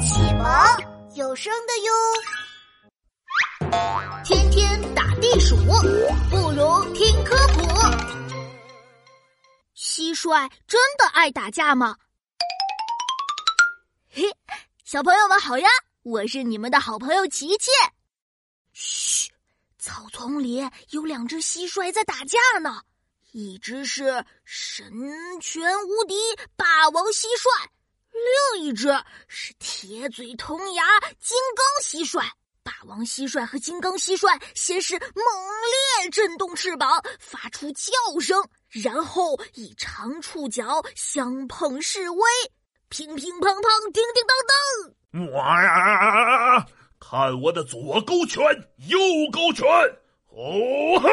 启蒙有声的哟。天天打地鼠，不如听科普。蟋蟀真的爱打架吗？嘿，小朋友们好呀，我是你们的好朋友琪琪。嘘，草丛里有两只蟋蟀在打架呢，一只是神拳无敌霸王蟋蟀。另一只是铁嘴铜牙金刚蟋蟀，霸王蟋蟀和金刚蟋蟀先是猛烈震动翅膀，发出叫声，然后以长触角相碰示威，乒乒乓乓，叮叮当当。哇呀！看我的左勾拳，右勾拳，哦嘿！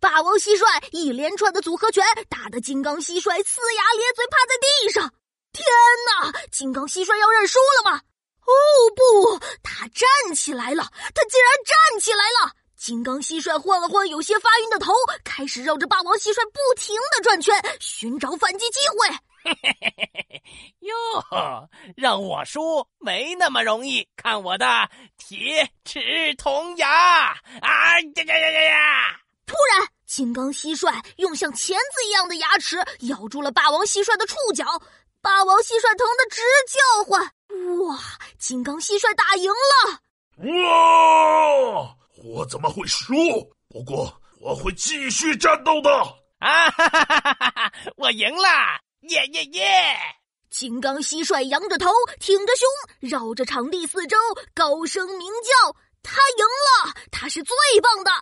霸王蟋蟀一连串的组合拳，打得金刚蟋蟀呲牙咧嘴，趴在地上。天哪！金刚蟋蟀要认输了吗？哦不，它站起来了！它竟然站起来了！金刚蟋蟀晃了晃有些发晕的头，开始绕着霸王蟋蟀不停的转圈，寻找反击机会。嘿嘿嘿嘿嘿！哟，让我输没那么容易！看我的铁齿铜牙！啊呀呀呀呀呀！突然，金刚蟋蟀用像钳子一样的牙齿咬住了霸王蟋蟀的触角。霸王蟋蟀疼得直叫唤，哇！金刚蟋蟀打赢了！哇！我怎么会输？不过我会继续战斗的！啊哈哈哈哈哈！我赢了！耶耶耶！金刚蟋蟀仰着头，挺着胸，绕着场地四周高声鸣叫：“他赢了！他是最棒的！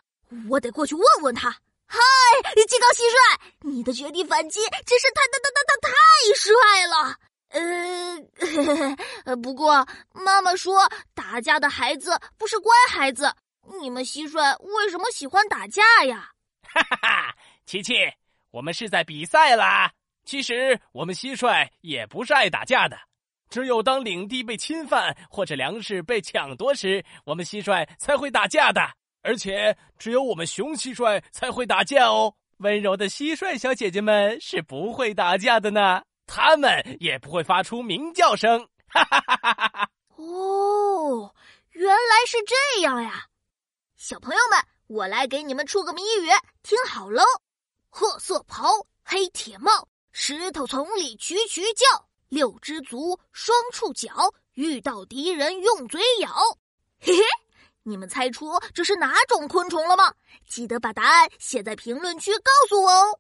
我得过去问问他。”嗨，金刚蟋蟀，你的绝地反击真是太太太太太太帅了！呃，不过妈妈说打架的孩子不是乖孩子，你们蟋蟀为什么喜欢打架呀？哈哈哈，琪琪，我们是在比赛啦。其实我们蟋蟀也不是爱打架的，只有当领地被侵犯或者粮食被抢夺时，我们蟋蟀才会打架的。而且只有我们雄蟋蟀才会打架哦，温柔的蟋蟀小姐姐们是不会打架的呢，它们也不会发出鸣叫声。哈哈哈哈哈哈！哦，原来是这样呀，小朋友们，我来给你们出个谜语，听好喽：褐色袍，黑铁帽，石头丛里蛐蛐叫，六只足，双触角，遇到敌人用嘴咬，嘿嘿。你们猜出这是哪种昆虫了吗？记得把答案写在评论区告诉我哦。